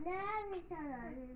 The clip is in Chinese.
Dah, Nisa.